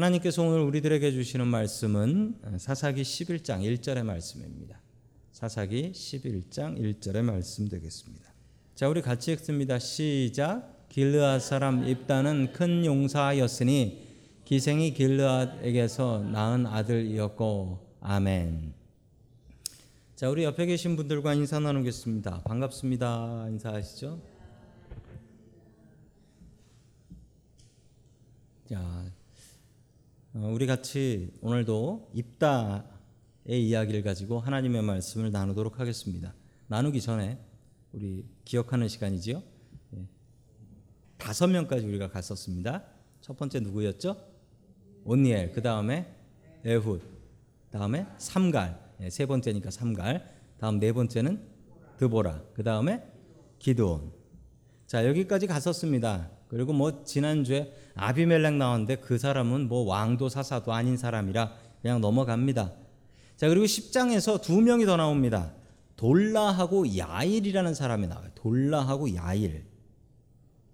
하나님께서 오늘 우리들에게 주시는 말씀은 사사기 11장 1절의 말씀입니다. 사사기 11장 1절의 말씀 되겠습니다. 자, 우리 같이 읽습니다. 시작. 길르앗 사람 입다는 큰 용사였으니 기생이 길르앗에게서 낳은 아들이었고 아멘. 자, 우리 옆에 계신 분들과 인사 나누겠습니다. 반갑습니다. 인사하시죠? 자, 어, 우리 같이 오늘도 입다의 이야기를 가지고 하나님의 말씀을 나누도록 하겠습니다. 나누기 전에 우리 기억하는 시간이지요. 예. 다섯 명까지 우리가 갔었습니다. 첫 번째 누구였죠? 온니엘. 그 다음에 에훗. 다음에 삼갈. 예, 세 번째니까 삼갈. 다음 네 번째는 드보라. 그 다음에 기드온. 자 여기까지 갔었습니다. 그리고 뭐 지난주에 아비멜렉 나왔는데 그 사람은 뭐 왕도 사사도 아닌 사람이라 그냥 넘어갑니다. 자 그리고 10장에서 두 명이 더 나옵니다. 돌라하고 야일이라는 사람이 나와요. 돌라하고 야일.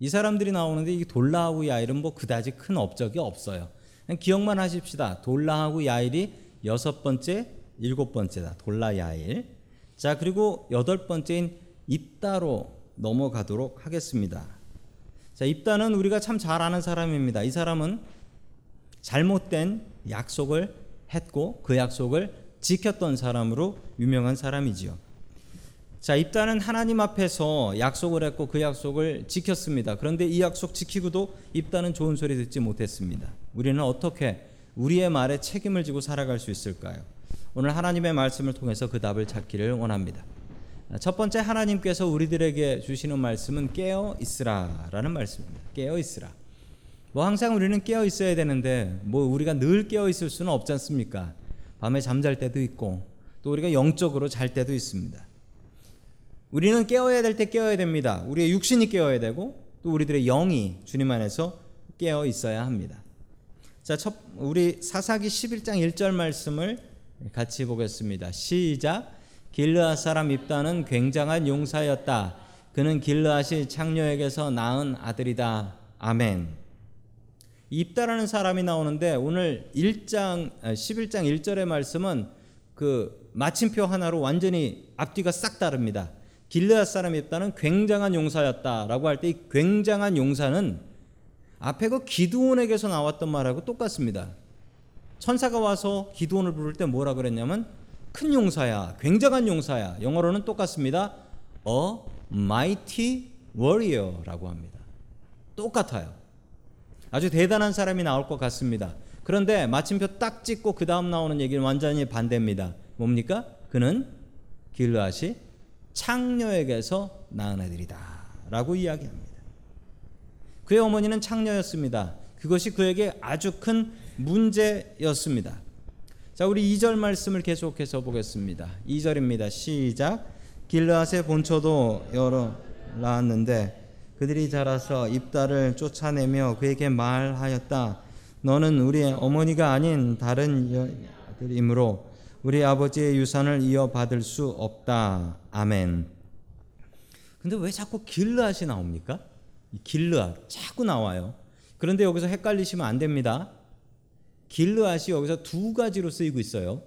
이 사람들이 나오는데 이 돌라하고 야일은 뭐 그다지 큰 업적이 없어요. 그냥 기억만 하십시다. 돌라하고 야일이 여섯 번째, 일곱 번째다. 돌라 야일. 자 그리고 여덟 번째인 입다로 넘어가도록 하겠습니다. 자 입다는 우리가 참 잘 아는 사람입니다. 이 사람은 잘못된 약속을 했고 그 약속을 지켰던 사람으로 유명한 사람이지요. 자, 입다는 하나님 앞에서 약속을 했고 그 약속을 지켰습니다. 그런데 이 약속 지키고도 입다는 좋은 소리 듣지 못했습니다. 우리는 어떻게 우리의 말에 책임을 지고 살아갈 수 있을까요? 오늘 하나님의 말씀을 통해서 그 답을 찾기를 원합니다. 첫 번째 하나님께서 우리들에게 주시는 말씀은 깨어 있으라라는 말씀입니다. 깨어 있으라. 뭐 항상 우리는 깨어 있어야 되는데 뭐 우리가 늘 깨어 있을 수는 없지 않습니까? 밤에 잠잘 때도 있고 또 우리가 영적으로 잘 때도 있습니다. 우리는 깨어야 될 때 깨어야 됩니다. 우리의 육신이 깨어야 되고 또 우리들의 영이 주님 안에서 깨어 있어야 합니다. 자, 첫 우리 사사기 11장 1절 말씀을 같이 보겠습니다. 시작. 길르앗 사람 입다는 굉장한 용사였다. 그는 길르앗이 창녀에게서 낳은 아들이다. 아멘. 입다라는 사람이 나오는데 오늘 1장 11장 1절의 말씀은 그 마침표 하나로 완전히 앞뒤가 싹 다릅니다. 길르앗 사람이 있다는 굉장한 용사였다라고 할 때 이 굉장한 용사는 앞에 그 기드온에게서 나왔던 말하고 똑같습니다. 천사가 와서 기드온을 부를 때 뭐라 그랬냐면 큰 용사야, 굉장한 용사야. 영어로는 똑같습니다. A mighty warrior라고 합니다. 똑같아요. 아주 대단한 사람이 나올 것 같습니다. 그런데 마침표 딱 찍고 그 다음 나오는 얘기는 완전히 반대입니다. 뭡니까? 그는 길르앗이 창녀에게서 낳은 아들이다. 라고 이야기합니다. 그의 어머니는 창녀였습니다. 그것이 그에게 아주 큰 문제였습니다. 자, 우리 2절 말씀을 계속해서 보겠습니다. 2절입니다. 시작. 길르앗의 본처도 여러 낳았는데 그들이 자라서 입다를 쫓아내며 그에게 말하였다. 너는 우리의 어머니가 아닌 다른 여들이므로 우리 아버지의 유산을 이어받을 수 없다. 아멘. 근데 왜 자꾸 길르앗이 나옵니까? 길르앗 자꾸 나와요. 그런데 여기서 헷갈리시면 안 됩니다. 길르앗이 여기서 두 가지로 쓰이고 있어요.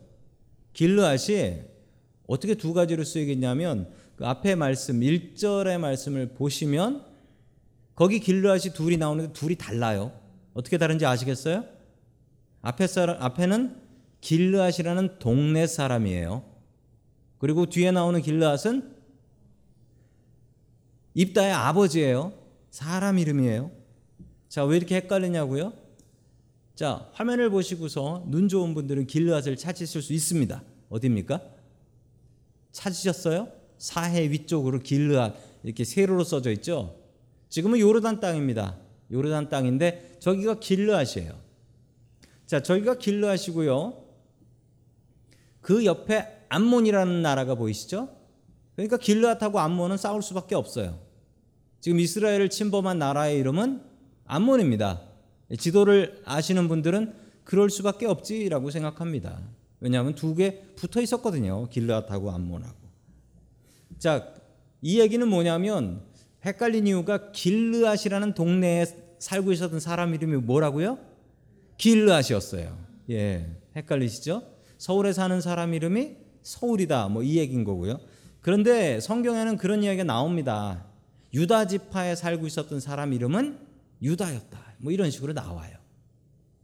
길르앗이 어떻게 두 가지로 쓰이겠냐면 그 앞에 말씀 1절의 말씀을 보시면 거기 길르앗이 둘이 나오는데 둘이 달라요. 어떻게 다른지 아시겠어요? 앞에 사람 앞에는 길르앗이라는 동네 사람이에요. 그리고 뒤에 나오는 길르앗은 입다의 아버지예요. 사람 이름이에요. 자, 왜 이렇게 헷갈리냐고요? 자, 화면을 보시고서 눈 좋은 분들은 길르앗을 찾으실 수 있습니다. 어디입니까? 찾으셨어요? 사해 위쪽으로 길르앗 이렇게 세로로 써져 있죠. 지금은 요르단 땅입니다. 요르단 땅인데 저기가 길르앗이에요. 자, 저기가 길르앗이고요. 그 옆에 암몬이라는 나라가 보이시죠? 그러니까 길르앗하고 암몬은 싸울 수밖에 없어요. 지금 이스라엘을 침범한 나라의 이름은 암몬입니다. 지도를 아시는 분들은 그럴 수밖에 없지라고 생각합니다. 왜냐하면 두 개 붙어 있었거든요. 길르앗하고 암몬하고. 자, 이 얘기는 뭐냐면 헷갈린 이유가 길르앗이라는 동네에 살고 있었던 사람 이름이 뭐라고요? 길르앗이었어요. 예, 헷갈리시죠? 서울에 사는 사람 이름이 서울이다. 뭐 이 얘기인 거고요. 그런데 성경에는 그런 이야기가 나옵니다. 유다 지파에 살고 있었던 사람 이름은 유다였다. 뭐 이런 식으로 나와요.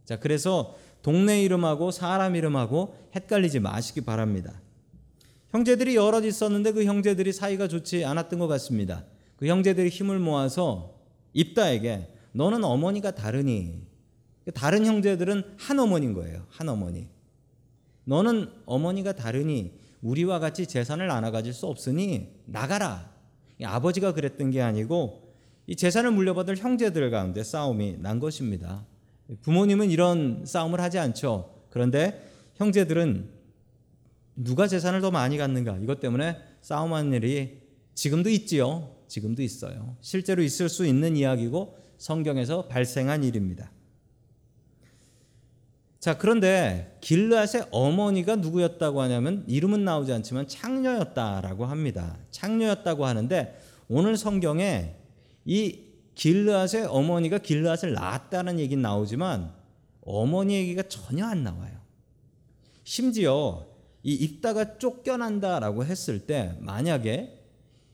자, 그래서 동네 이름하고 사람 이름하고 헷갈리지 마시기 바랍니다. 형제들이 여럿 있었는데 그 형제들이 사이가 좋지 않았던 것 같습니다. 그 형제들이 힘을 모아서 입다에게 너는 어머니가 다르니 다른 형제들은 한 어머니인 거예요. 한 어머니. 너는 어머니가 다르니 우리와 같이 재산을 나눠 가질 수 없으니 나가라. 아버지가 그랬던 게 아니고 이 재산을 물려받을 형제들 가운데 싸움이 난 것입니다. 부모님은 이런 싸움을 하지 않죠. 그런데 형제들은 누가 재산을 더 많이 갖는가 이것 때문에 싸움하는 일이 지금도 있지요. 지금도 있어요. 실제로 있을 수 있는 이야기고 성경에서 발생한 일입니다. 자, 그런데 길르앗의 어머니가 누구였다고 하냐면 이름은 나오지 않지만 창녀였다라고 합니다. 창녀였다고 하는데 오늘 성경에 이 길르앗의 어머니가 길르앗을 낳았다는 얘기는 나오지만 어머니 얘기가 전혀 안 나와요. 심지어 이 입다가 쫓겨난다라고 했을 때 만약에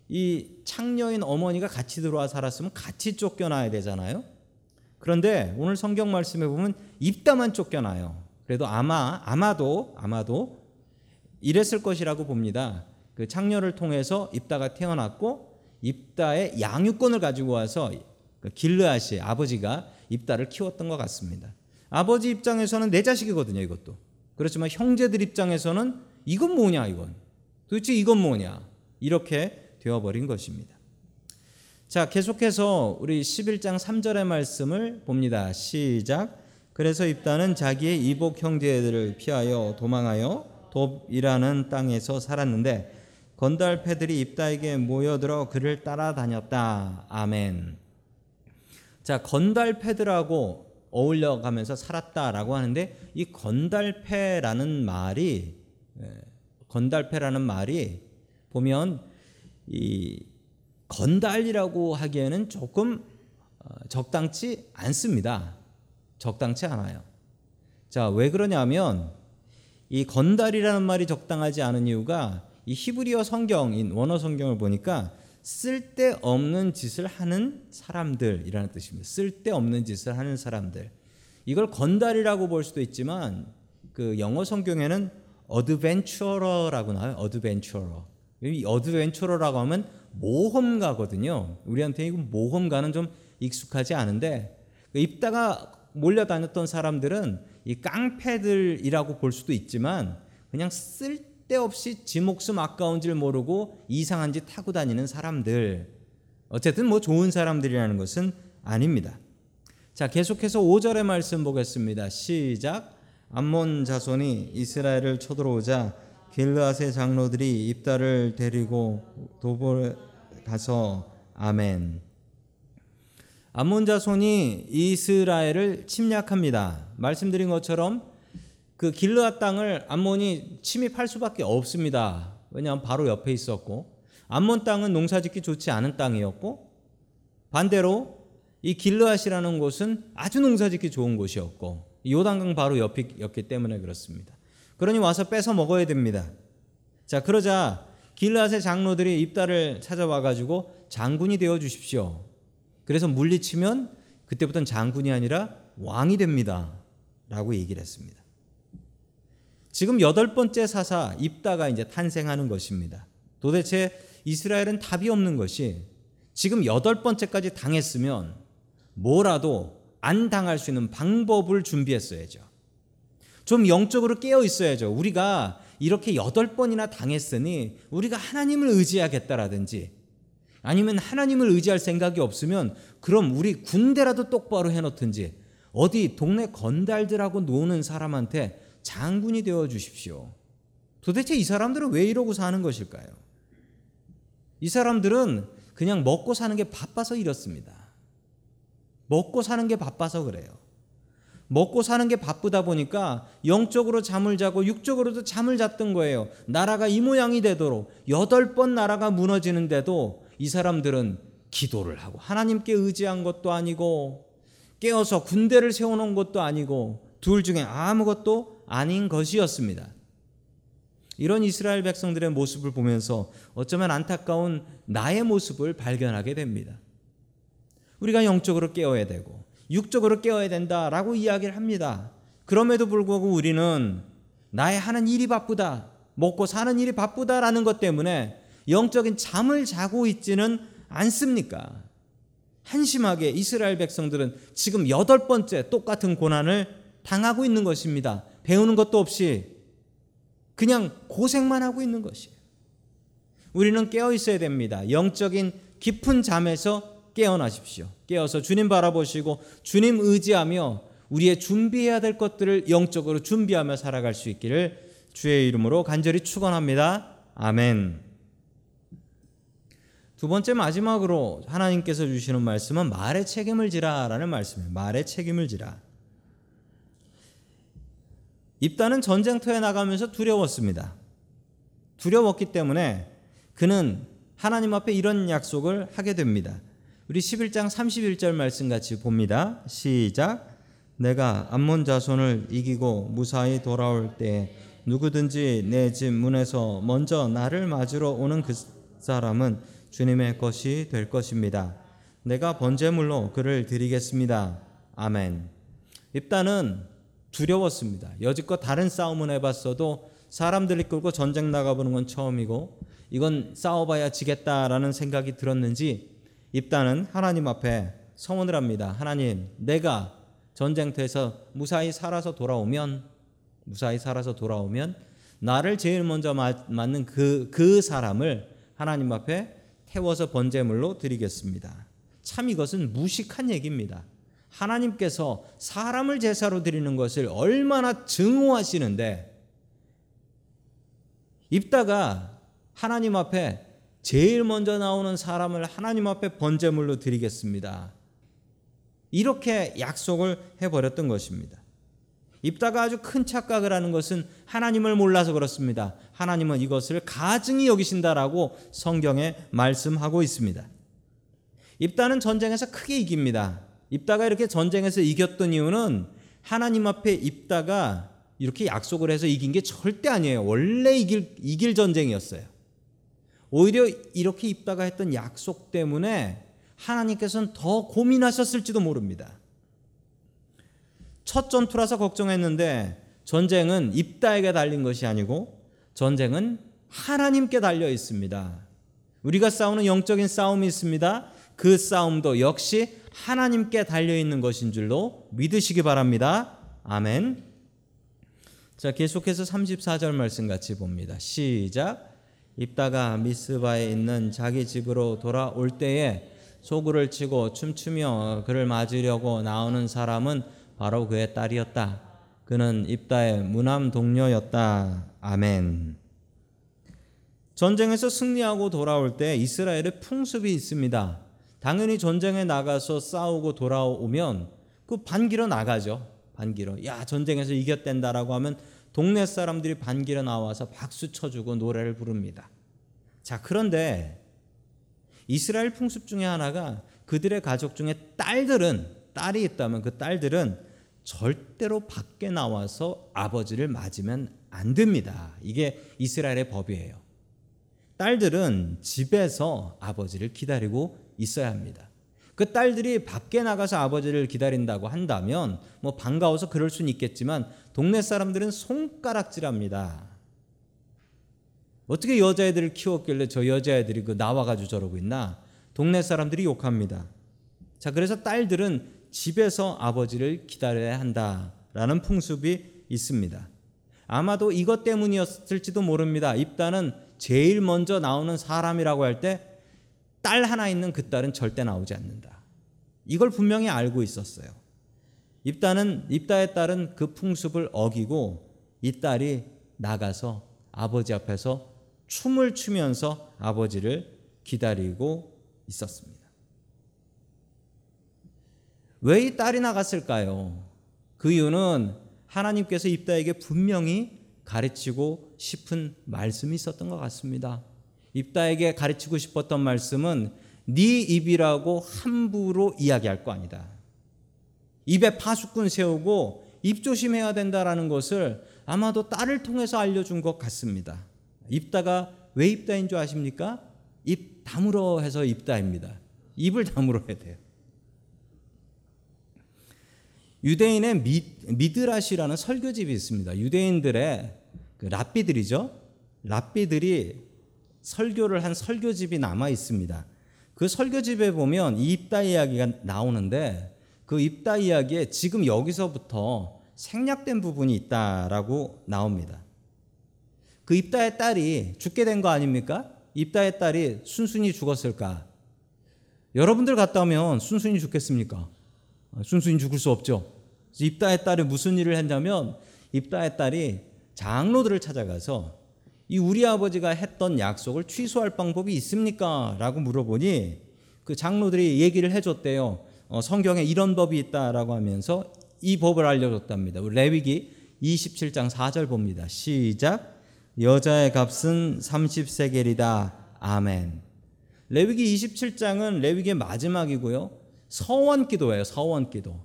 이 창녀인 어머니가 같이 들어와 살았으면 같이 쫓겨나야 되잖아요. 그런데 오늘 성경 말씀에 보면 입다만 쫓겨나요. 그래도 아마 아마도 아마도 이랬을 것이라고 봅니다. 그 창녀를 통해서 입다가 태어났고 입다의 양육권을 가지고 와서 그 길르앗이 아버지가 입다를 키웠던 것 같습니다. 아버지 입장에서는 내 자식이거든요, 이것도. 그렇지만 형제들 입장에서는 이건 뭐냐, 이건. 도대체 이건 뭐냐. 이렇게 되어버린 것입니다. 자, 계속해서 우리 11장 3절의 말씀을 봅니다. 시작. 그래서 입다는 자기의 이복 형제들을 피하여 도망하여 돕이라는 땅에서 살았는데 건달패들이 입다에게 모여들어 그를 따라다녔다. 아멘. 자, 건달패들하고 어울려가면서 살았다라고 하는데 이 건달패라는 말이 예, 건달패라는 말이 보면 이 건달이라고 하기에는 조금 어, 적당치 않습니다. 적당치 않아요. 자, 왜 그러냐면 이 건달이라는 말이 적당하지 않은 이유가 이 히브리어 성경인 원어 성경을 보니까 쓸데없는 짓을 하는 사람들이라는 뜻입니다. 쓸데없는 짓을 하는 사람들. 이걸 건달이라고 볼 수도 있지만 그 영어 성경에는 adventurer라고 나와요. Adventurer. 이 adventurer라고 하면 모험가거든요. 우리한테 이거 모험가는 좀 익숙하지 않은데 그 입다가 몰려다녔던 사람들은 이 깡패들이라고 볼 수도 있지만 그냥 쓸 데없이 지 목숨 아까운 줄 모르고 이상한 짓 하고 다니는 사람들. 어쨌든 뭐 좋은 사람들이라는 것은 아닙니다. 자, 계속해서 5절의 말씀 보겠습니다. 시작. 암몬 자손이 이스라엘을 쳐들어오자 길르앗의 장로들이 입다를 데리고 도보에 가서 아멘. 암몬 자손이 이스라엘을 침략합니다. 말씀드린 것처럼 그 길르앗 땅을 암몬이 침입할 수밖에 없습니다. 왜냐하면 바로 옆에 있었고 암몬 땅은 농사짓기 좋지 않은 땅이었고 반대로 이 길르앗이라는 곳은 아주 농사짓기 좋은 곳이었고 요단강 바로 옆이었기 때문에 그렇습니다. 그러니 와서 뺏어 먹어야 됩니다. 자, 그러자 길라앗의 장로들이 입다를 찾아와 가지고 장군이 되어 주십시오. 그래서 물리치면 그때부터는 장군이 아니라 왕이 됩니다. 라고 얘기를 했습니다. 지금 여덟 번째 사사 입다가 이제 탄생하는 것입니다. 도대체 이스라엘은 답이 없는 것이 지금 여덟 번째까지 당했으면 뭐라도 안 당할 수 있는 방법을 준비했어야죠. 좀 영적으로 깨어 있어야죠. 우리가 이렇게 여덟 번이나 당했으니 우리가 하나님을 의지하겠다라든지 아니면 하나님을 의지할 생각이 없으면 그럼 우리 군대라도 똑바로 해놓든지 어디 동네 건달들하고 노는 사람한테 장군이 되어 주십시오. 도대체 이 사람들은 왜 이러고 사는 것일까요? 이 사람들은 그냥 먹고 사는 게 바빠서 이렇습니다. 먹고 사는 게 바빠서 그래요. 먹고 사는 게 바쁘다 보니까 영적으로 잠을 자고 육적으로도 잠을 잤던 거예요. 나라가 이 모양이 되도록 여덟 번 나라가 무너지는데도 이 사람들은 기도를 하고 하나님께 의지한 것도 아니고 깨어서 군대를 세워놓은 것도 아니고 둘 중에 아무것도 아닌 것이었습니다. 이런 이스라엘 백성들의 모습을 보면서 어쩌면 안타까운 나의 모습을 발견하게 됩니다. 우리가 영적으로 깨어야 되고 육적으로 깨어야 된다라고 이야기를 합니다. 그럼에도 불구하고 우리는 나의 하는 일이 바쁘다, 먹고 사는 일이 바쁘다라는 것 때문에 영적인 잠을 자고 있지는 않습니까? 한심하게 이스라엘 백성들은 지금 여덟 번째 똑같은 고난을 당하고 있는 것입니다. 배우는 것도 없이 그냥 고생만 하고 있는 것이에요. 우리는 깨어 있어야 됩니다. 영적인 깊은 잠에서 깨어나십시오. 깨어서 주님 바라보시고 주님 의지하며 우리의 준비해야 될 것들을 영적으로 준비하며 살아갈 수 있기를 주의 이름으로 간절히 축원합니다. 아멘. 두 번째 마지막으로 하나님께서 주시는 말씀은 말의 책임을 지라라는 말씀이에요. 말의 책임을 지라. 입다는 전쟁터에 나가면서 두려웠습니다. 두려웠기 때문에 그는 하나님 앞에 이런 약속을 하게 됩니다. 우리 11장 31절 말씀 같이 봅니다. 시작. 내가 암몬 자손을 이기고 무사히 돌아올 때 누구든지 내 집 문에서 먼저 나를 맞으러 오는 그 사람은 주님의 것이 될 것입니다. 내가 번제물로 그를 드리겠습니다. 아멘. 입다는 두려웠습니다. 여지껏 다른 싸움은 해봤어도 사람들 이 끌고 전쟁 나가보는 건 처음이고 이건 싸워봐야 지겠다라는 생각이 들었는지 입다는 하나님 앞에 성원을 합니다. 하나님, 내가 전쟁터에서 무사히 살아서 돌아오면 무사히 살아서 돌아오면 나를 제일 먼저 맞는 그, 그 사람을 하나님 앞에 태워서 번제물로 드리겠습니다. 참 이것은 무식한 얘기입니다. 하나님께서 사람을 제사로 드리는 것을 얼마나 증오하시는데 입다가 하나님 앞에 제일 먼저 나오는 사람을 하나님 앞에 번제물로 드리겠습니다. 이렇게 약속을 해버렸던 것입니다. 입다가 아주 큰 착각을 하는 것은 하나님을 몰라서 그렇습니다. 하나님은 이것을 가증히 여기신다라고 성경에 말씀하고 있습니다. 입다는 전쟁에서 크게 이깁니다. 입다가 이렇게 전쟁에서 이겼던 이유는 하나님 앞에 입다가 이렇게 약속을 해서 이긴 게 절대 아니에요. 원래 이길, 이길 전쟁이었어요. 오히려 이렇게 입다가 했던 약속 때문에 하나님께서는 더 고민하셨을지도 모릅니다. 첫 전투라서 걱정했는데 전쟁은 입다에게 달린 것이 아니고 전쟁은 하나님께 달려 있습니다. 우리가 싸우는 영적인 싸움이 있습니다. 그 싸움도 역시 하나님께 달려 있는 것인 줄로 믿으시기 바랍니다. 아멘. 자, 계속해서 34절 말씀 같이 봅니다. 시작. 입다가 미스바에 있는 자기 집으로 돌아올 때에 소구를 치고 춤추며 그를 맞으려고 나오는 사람은 바로 그의 딸이었다. 그는 입다의 무남 동료였다. 아멘. 전쟁에서 승리하고 돌아올 때 이스라엘의 풍습이 있습니다. 당연히 전쟁에 나가서 싸우고 돌아오면 그 반기로 나가죠. 반기로. 야, 전쟁에서 이겼댄다라고 하면 동네 사람들이 반기로 나와서 박수 쳐주고 노래를 부릅니다. 자, 그런데 이스라엘 풍습 중에 하나가 그들의 가족 중에 딸들은 딸이 있다면 그 딸들은 절대로 밖에 나와서 아버지를 맞으면 안 됩니다. 이게 이스라엘의 법이에요. 딸들은 집에서 아버지를 기다리고 있어야 합니다. 그 딸들이 밖에 나가서 아버지를 기다린다고 한다면 뭐 반가워서 그럴 수는 있겠지만 동네 사람들은 손가락질합니다. 어떻게 여자애들을 키웠길래 저 여자애들이 그 나와가지고 저러고 있나? 동네 사람들이 욕합니다. 자, 그래서 딸들은 집에서 아버지를 기다려야 한다라는 풍습이 있습니다. 아마도 이것 때문이었을지도 모릅니다. 입다는 제일 먼저 나오는 사람이라고 할 때 딸 하나 있는 그 딸은 절대 나오지 않는다. 이걸 분명히 알고 있었어요. 입다는 입다의 딸은 그 풍습을 어기고 이 딸이 나가서 아버지 앞에서 춤을 추면서 아버지를 기다리고 있었습니다. 왜 이 딸이 나갔을까요? 그 이유는 하나님께서 입다에게 분명히 가르치고 싶은 말씀이 있었던 것 같습니다. 입다에게 가르치고 싶었던 말씀은 네 입이라고 함부로 이야기할 거 아니다. 입에 파수꾼 세우고 입 조심해야 된다라는 것을 아마도 딸을 통해서 알려준 것 같습니다. 입다가 왜 입다인 줄 아십니까? 입 다물어 해서 입다입니다. 입을 다물어야 돼요. 유대인의 미, 미드라시라는 설교집이 있습니다. 유대인들의 그 랍비들이죠. 랍비들이 설교를 한 설교집이 남아 있습니다. 그 설교집에 보면 이 입다 이야기가 나오는데 그 입다 이야기에 지금 여기서부터 생략된 부분이 있다라고 나옵니다. 그 입다의 딸이 죽게 된 거 아닙니까? 입다의 딸이 순순히 죽었을까? 여러분들 갔다 오면 순순히 죽겠습니까? 순순히 죽을 수 없죠. 입다의 딸이 무슨 일을 했냐면 입다의 딸이 장로들을 찾아가서 이 우리 아버지가 했던 약속을 취소할 방법이 있습니까? 라고 물어보니 그 장로들이 얘기를 해줬대요. 어, 성경에 이런 법이 있다라고 하면서 이 법을 알려줬답니다. 레위기 27장 4절 봅니다. 시작. 여자의 값은 30세겔이다. 아멘. 레위기 27장은 레위기의 마지막이고요. 서원 기도예요. 서원 기도.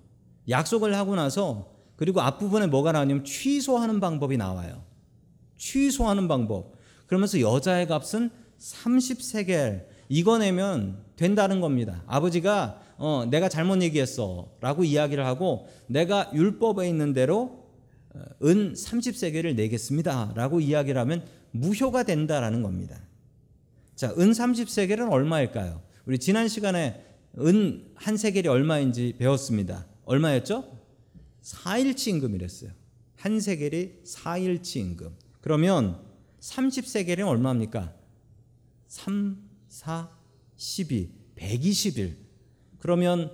약속을 하고 나서 그리고 앞부분에 뭐가 나오냐면 취소하는 방법이 나와요. 취소하는 방법. 그러면서 여자의 값은 30세겔 이거 내면 된다는 겁니다. 아버지가 어, 내가 잘못 얘기했어라고 이야기를 하고 내가 율법에 있는 대로 어, 은 30세겔을 내겠습니다라고 이야기를 하면 무효가 된다라는 겁니다. 자, 은 30세겔은 얼마일까요? 우리 지난 시간에 은 한 세겔이 얼마인지 배웠습니다. 얼마였죠? 4일치 임금이랬어요. 한 세겔이 4일치 임금. 그러면 30세겔은 얼마입니까? 3, 4, 12, 120일. 그러면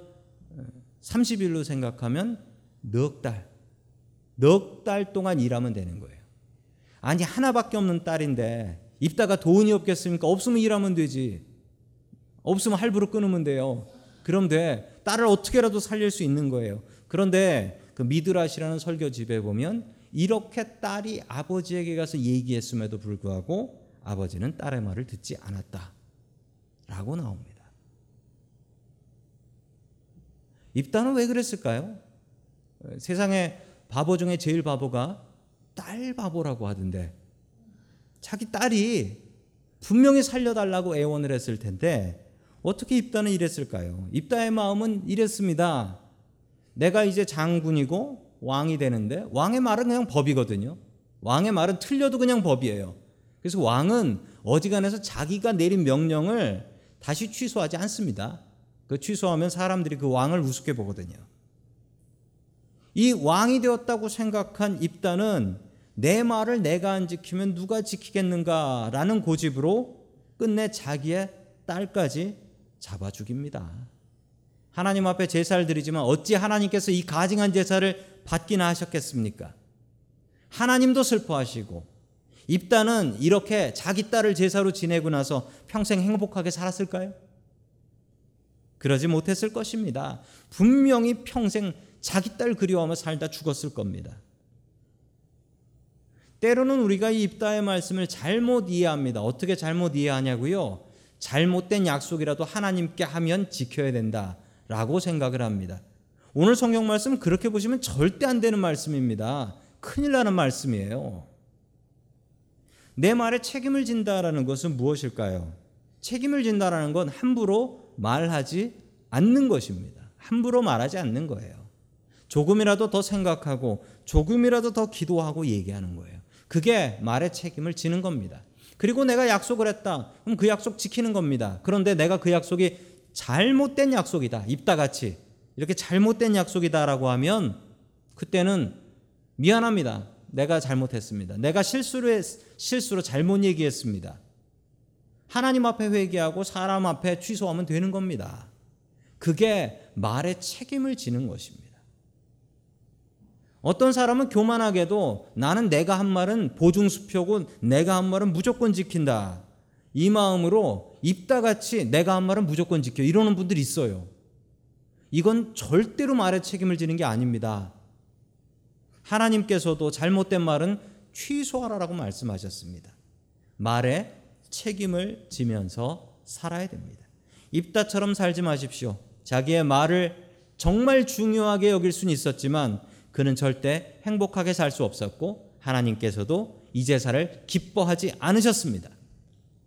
30일로 생각하면 넉 달. 넉 달 동안 일하면 되는 거예요. 아니, 하나밖에 없는 딸인데 입다가 돈이 없겠습니까? 없으면 일하면 되지. 없으면 할부로 끊으면 돼요. 그럼 돼. 딸을 어떻게라도 살릴 수 있는 거예요. 그런데 그 미드라시라는 설교 집에 보면 이렇게 딸이 아버지에게 가서 얘기했음에도 불구하고 아버지는 딸의 말을 듣지 않았다. 라고 나옵니다. 입다는 왜 그랬을까요? 세상에 바보 중에 제일 바보가 딸 바보라고 하던데 자기 딸이 분명히 살려달라고 애원을 했을 텐데 어떻게 입다는 이랬을까요? 입다의 마음은 이랬습니다. 내가 이제 장군이고 왕이 되는데 왕의 말은 그냥 법이거든요. 왕의 말은 틀려도 그냥 법이에요. 그래서 왕은 어지간해서 자기가 내린 명령을 다시 취소하지 않습니다. 그 취소하면 사람들이 그 왕을 우습게 보거든요. 이 왕이 되었다고 생각한 입다는 내 말을 내가 안 지키면 누가 지키겠는가라는 고집으로 끝내 자기의 딸까지 잡아 죽입니다. 하나님 앞에 제사를 드리지만 어찌 하나님께서 이 가증한 제사를 받기나 하셨겠습니까? 하나님도 슬퍼하시고 입다는 이렇게 자기 딸을 제사로 지내고 나서 평생 행복하게 살았을까요? 그러지 못했을 것입니다. 분명히 평생 자기 딸 그리워하며 살다 죽었을 겁니다. 때로는 우리가 이 입다의 말씀을 잘못 이해합니다. 어떻게 잘못 이해하냐고요? 잘못된 약속이라도 하나님께 하면 지켜야 된다라고 생각을 합니다. 오늘 성경 말씀 그렇게 보시면 절대 안 되는 말씀입니다. 큰일 나는 말씀이에요. 내 말에 책임을 진다라는 것은 무엇일까요? 책임을 진다라는 건 함부로 말하지 않는 것입니다. 함부로 말하지 않는 거예요. 조금이라도 더 생각하고 조금이라도 더 기도하고 얘기하는 거예요. 그게 말의 책임을 지는 겁니다. 그리고 내가 약속을 했다. 그럼 그 약속 지키는 겁니다. 그런데 내가 그 약속이 잘못된 약속이다. 입다 같이 이렇게 잘못된 약속이다라고 하면 그때는 미안합니다. 내가 잘못했습니다. 내가 실수로 실수로 잘못 얘기했습니다. 하나님 앞에 회개하고 사람 앞에 취소하면 되는 겁니다. 그게 말의 책임을 지는 것입니다. 어떤 사람은 교만하게도 나는 내가 한 말은 보증수표고 내가 한 말은 무조건 지킨다. 이 마음으로 입다같이 내가 한 말은 무조건 지켜. 이러는 분들이 있어요. 이건 절대로 말의 책임을 지는 게 아닙니다. 하나님께서도 잘못된 말은 취소하라라고 말씀하셨습니다. 말에 책임을 지면서 살아야 됩니다. 입다처럼 살지 마십시오. 자기의 말을 정말 중요하게 여길 수는 있었지만 그는 절대 행복하게 살 수 없었고 하나님께서도 이 제사를 기뻐하지 않으셨습니다.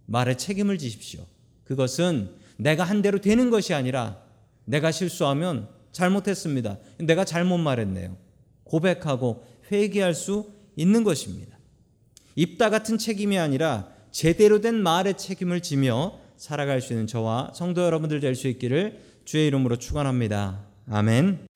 말에 책임을 지십시오. 그것은 내가 한 대로 되는 것이 아니라 내가 실수하면 잘못했습니다. 내가 잘못 말했네요. 고백하고 회개할 수 있는 것입니다. 입다 같은 책임이 아니라 제대로 된 말의 책임을 지며 살아갈 수 있는 저와 성도 여러분들 될 수 있기를 주의 이름으로 축원합니다. 아멘.